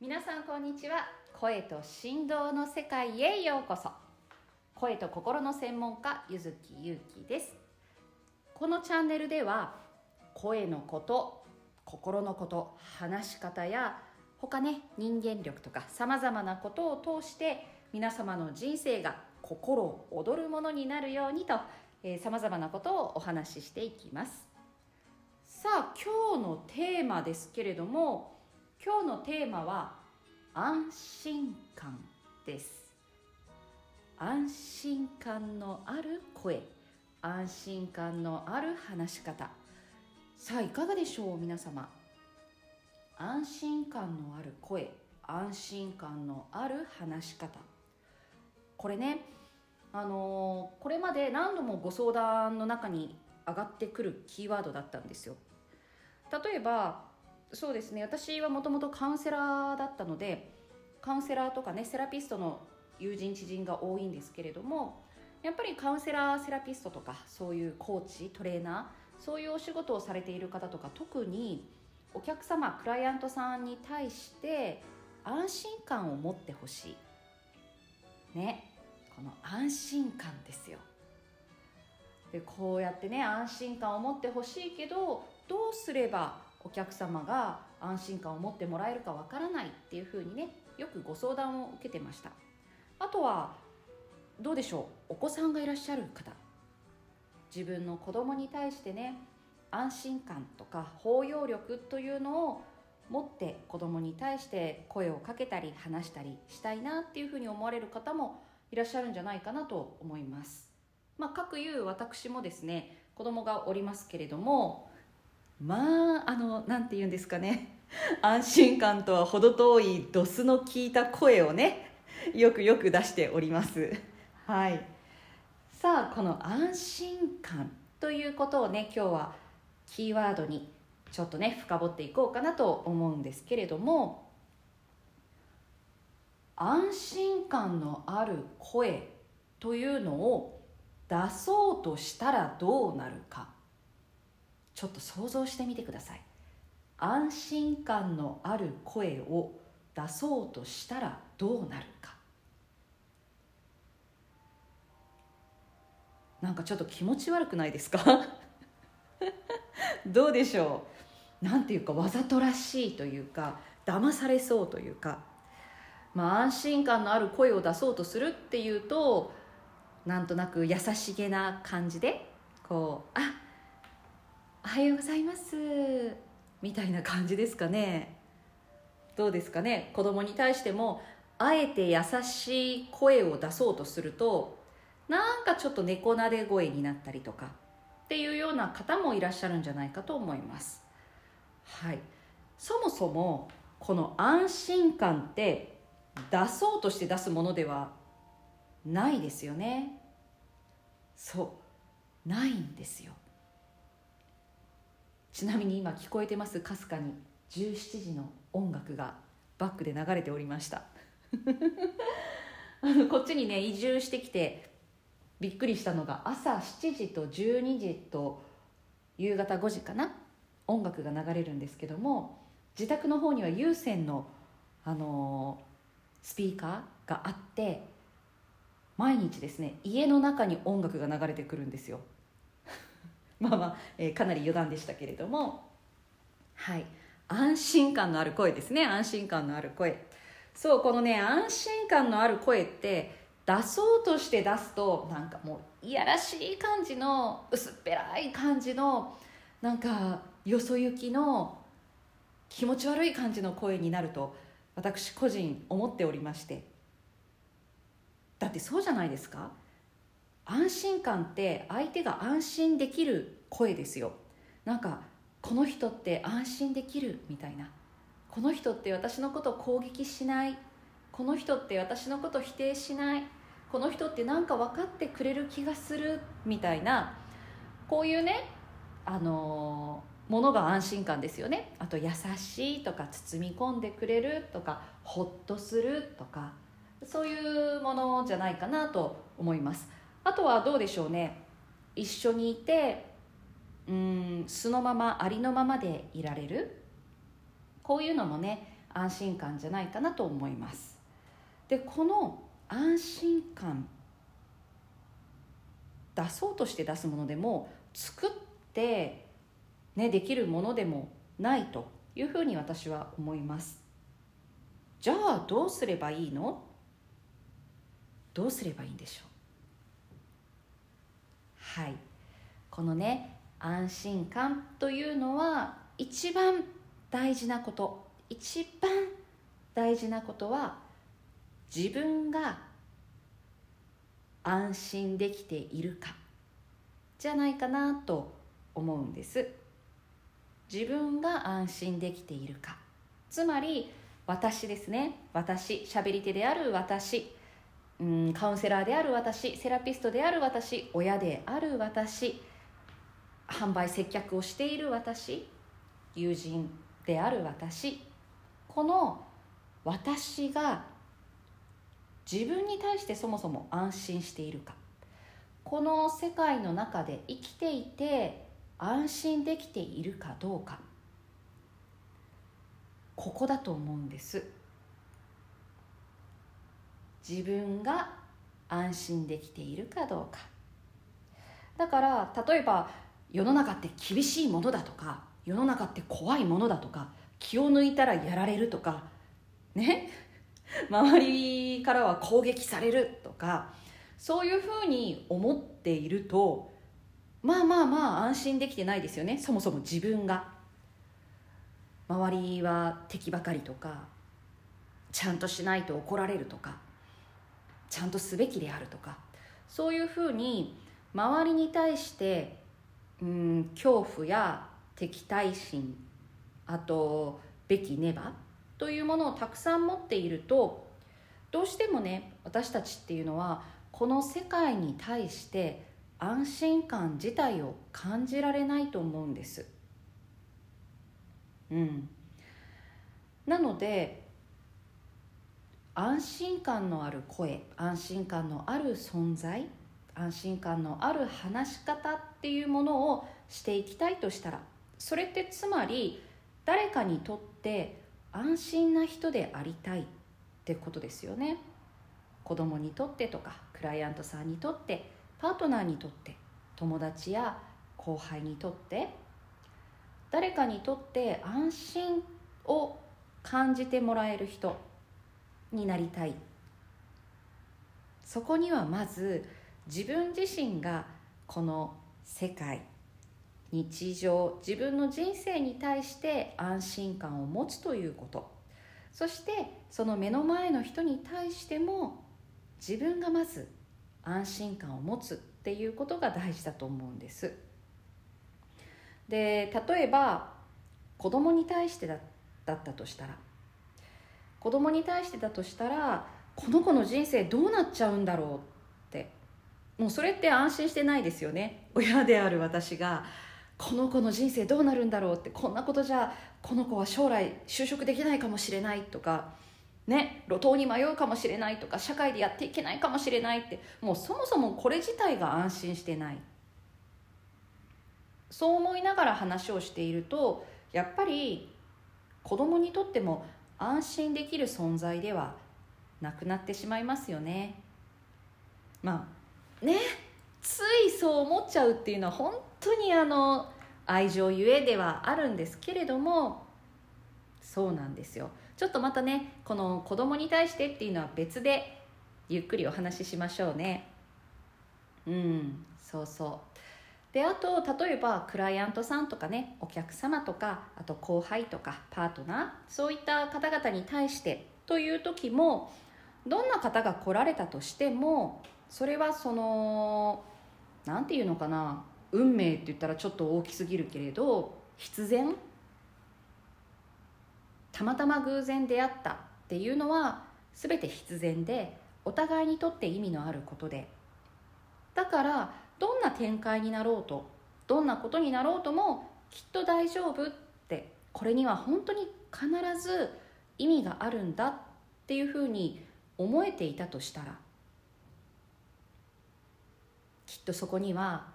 皆さんこんにちは。声と振動の世界へようこそ。声と心の専門家ゆずきゆうきです。このチャンネルでは声のこと心のこと話し方や他ね人間力とかさまざまなことを通して皆様の人生が心を躍るものになるようにとさまざまなことをお話ししていきます。さあ今日のテーマですけれども今日のテーマは安心感です。安心感のある声安心感のある話し方。さあいかがでしょう皆様。安心感のある声安心感のある話し方。これねあのー、これまで何度もご相談の中に上がってくるキーワードだったんですよ。例えばそうですね。私はもともとカウンセラーだったのでカウンセラーとかねセラピストの友人知人が多いんですけれどもやっぱりカウンセラーセラピストとかそういうコーチトレーナーそういうお仕事をされている方とか特にお客様クライアントさんに対して安心感を持ってほしい。ね。この安心感ですよ。でこうやってね安心感を持ってほしいけどどうすればお客様が安心感を持ってもらえるかわからないっていうふうにねよくご相談を受けてました。あとはどうでしょう？お子さんがいらっしゃる方。自分の子供に対してね安心感とか包容力というのを持って子供に対して声をかけたり話したりしたいなっていうふうに思われる方もいらっしゃるんじゃないかなと思います。まあ、各いう私もですね子供がおりますけれどもまああの何て言うんですかね。安心感とは程遠いドスの効いた声をねよくよく出しております。はい。さあこの安心感ということをね今日はキーワードにちょっとね深掘っていこうかなと思うんですけれども安心感のある声というのを出そうとしたらどうなるか。ちょっと想像してみてください。安心感のある声を出そうとしたらどうなるか。なんかちょっと気持ち悪くないですか？どうでしょう？なんていうかわざとらしいというか騙されそうというか。まあ安心感のある声を出そうとするっていうとなんとなく優しげな感じでこう「あおはようございます」みたいな感じですかね。どうですかね。子供に対してもあえて優しい声を出そうとするとなんかちょっと猫なで声になったりとかっていうような方もいらっしゃるんじゃないかと思います。はい。そもそもこの安心感って出そうとして出すものではないですよね。そう。ないんですよ。ちなみに今聞こえてます？かすかに。17時の音楽がバックで流れておりました。あのこっちにね移住してきてびっくりしたのが朝7時と12時と夕方5時かな？音楽が流れるんですけども自宅の方には有線の、あのー、スピーカーがあって毎日ですね家の中に音楽が流れてくるんですよ。まあまあ、えー、かなり余談でしたけれども。はい。安心感のある声ですね。安心感のある声。そうこのね安心感のある声って出そうとして出すとなんかもういやらしい感じの薄っぺらい感じのなんかよそ行きの気持ち悪い感じの声になると私個人思っておりまして。だってそうじゃないですか。安心感って相手が安心できる声ですよ。なんかこの人って安心できるみたいな。この人って私のことを攻撃しない。この人って私のことを否定しない。この人って何か分かってくれる気がするみたいな。こういうねあのー、ものが安心感ですよね。あと優しいとか包み込んでくれるとかほっとするとか。そういうものじゃないかなと思います。あとはどうでしょうね。一緒にいてうん素のままありのままでいられる。こういうのもね安心感じゃないかなと思います。でこの安心感出そうとして出すものでも作ってねできるものでもないというふうに私は思います。じゃあどうすればいいの？どうすればいいんでしょう？はい。このね安心感というのは一番大事なこと。一番大事なことは自分が安心できているか。じゃないかなと思うんです。自分が安心できているか。つまり私ですね。私喋り手である私。うんカウンセラーである私セラピストである私親である私販売接客をしている私友人である私この私が自分に対してそもそも安心しているか。この世界の中で生きていて安心できているかどうか。ここだと思うんです。自分が安心できているかどうか。だから例えば世の中って厳しいものだとか世の中って怖いものだとか気を抜いたらやられるとかね？周りからは攻撃されるとかそういうふうに思っているとまあまあまあ安心できてないですよね。そもそも自分が。周りは敵ばかりとかちゃんとしないと怒られるとか。ちゃんとすべきであるとかそういうふうに周りに対してうん恐怖や敵対心あとべきねばというものをたくさん持っているとどうしてもね私たちっていうのはこの世界に対して安心感自体を感じられないと思うんです。うん。なので安心感のある声安心感のある存在安心感のある話し方っていうものをしていきたいとしたらそれってつまり誰かにとって安心な人でありたいってことですよね。子供にとってとかクライアントさんにとってパートナーにとって友達や後輩にとって誰かにとって安心を感じてもらえる人になりたい。そこにはまず自分自身がこの世界日常自分の人生に対して安心感を持つということ。そしてその目の前の人に対しても自分がまず安心感を持つっていうことが大事だと思うんです。で例えば子供に対してだだったとしたら子供に対してだとしたらこの子の人生どうなっちゃうんだろうって。もうそれって安心してないですよね。親である私がこの子の人生どうなるんだろうって。こんなことじゃこの子は将来就職できないかもしれないとかね路頭に迷うかもしれないとか社会でやっていけないかもしれないって。もうそもそもこれ自体が安心してない。そう思いながら話をしているとやっぱり子供にとっても安心できる存在ではなくなってしまいますよね。まあねついそう思っちゃうっていうのは本当にあの愛情ゆえではあるんですけれどもそうなんですよ。ちょっとまたねこの子供に対してっていうのは別でゆっくりお話ししましょうね。うんそうそう。であと例えばクライアントさんとかねお客様とかあと後輩とかパートナーそういった方々に対してという時もどんな方が来られたとしてもそれはその何て言うのかな運命って言ったらちょっと大きすぎるけれど必然たまたま偶然出会ったっていうのは全て必然でお互いにとって意味のあることで。だからんな展開になろうとどんなことになろうともきっと大丈夫ってこれには本当に必ず意味があるんだっていうふうに思えていたとしたらきっとそこには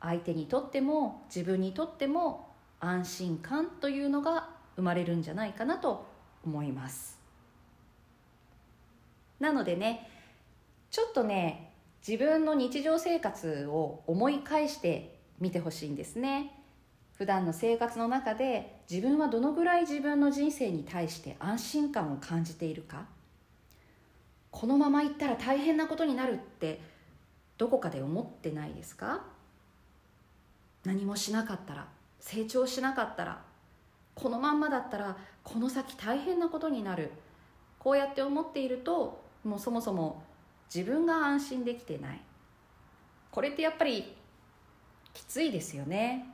相手にとっても自分にとっても安心感というのが生まれるんじゃないかなと思います。なのでねちょっとね自分の日常生活を思い返してみてほしいんですね。普段の生活の中で自分はどのぐらい自分の人生に対して安心感を感じているか。このままいったら大変なことになるってどこかで思ってないですか？何もしなかったら成長しなかったらこのまんまだったらこの先大変なことになる。こうやって思っているともうそもそも自分が安心できてない。これってやっぱりきついですよね。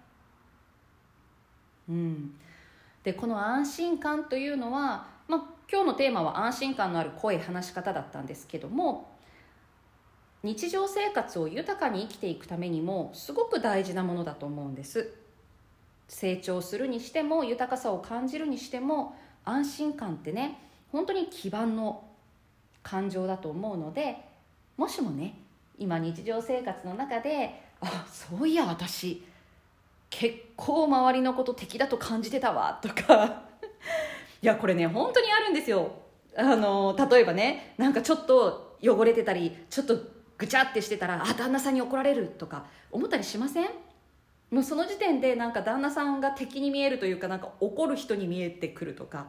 うん。でこの安心感というのは、まあ、今日のテーマは安心感のある声話し方だったんですけども日常生活を豊かに生きていくためにもすごく大事なものだと思うんです。成長するにしても豊かさを感じるにしても安心感ってね本当に基盤の感情だと思うのでもしもね今日常生活の中であそういや私結構周りのこと敵だと感じてたわとか。いやこれね本当にあるんですよ。あの例えばねなんかちょっと汚れてたりちょっとぐちゃってしてたらあ旦那さんに怒られるとか思ったりしません？もうその時点でなんか旦那さんが敵に見えるというかなんか怒る人に見えてくるとか。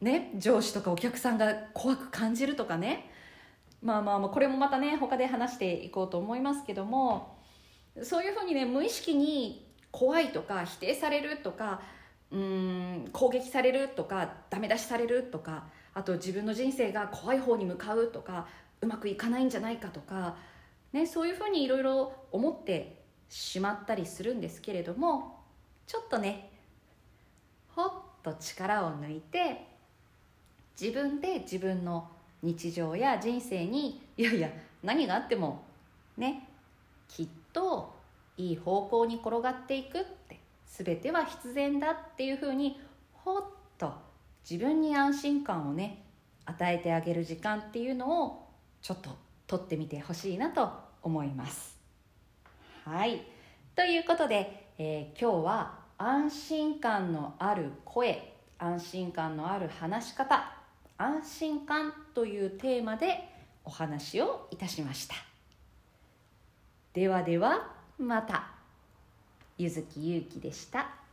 ね上司とかお客さんが怖く感じるとかね。まあまあまあこれもまたね他で話していこうと思いますけども。そういうふうにね無意識に怖いとか否定されるとかうん攻撃されるとかダメ出しされるとかあと自分の人生が怖い方に向かうとかうまくいかないんじゃないかとか、ね、そういうふうにいろいろ思ってしまったりするんですけれどもちょっとねほっと力を抜いて自分で自分の日常や人生にいやいや何があってもねきっといい方向に転がっていくって全ては必然だっていうふうにほっと自分に安心感をね与えてあげる時間っていうのをちょっと取ってみてほしいなと思います。はいということで、えー、今日は安心感のある声安心感のある話し方安心感というテーマでお話をいたしましたではではまたゆずきゆうきでした。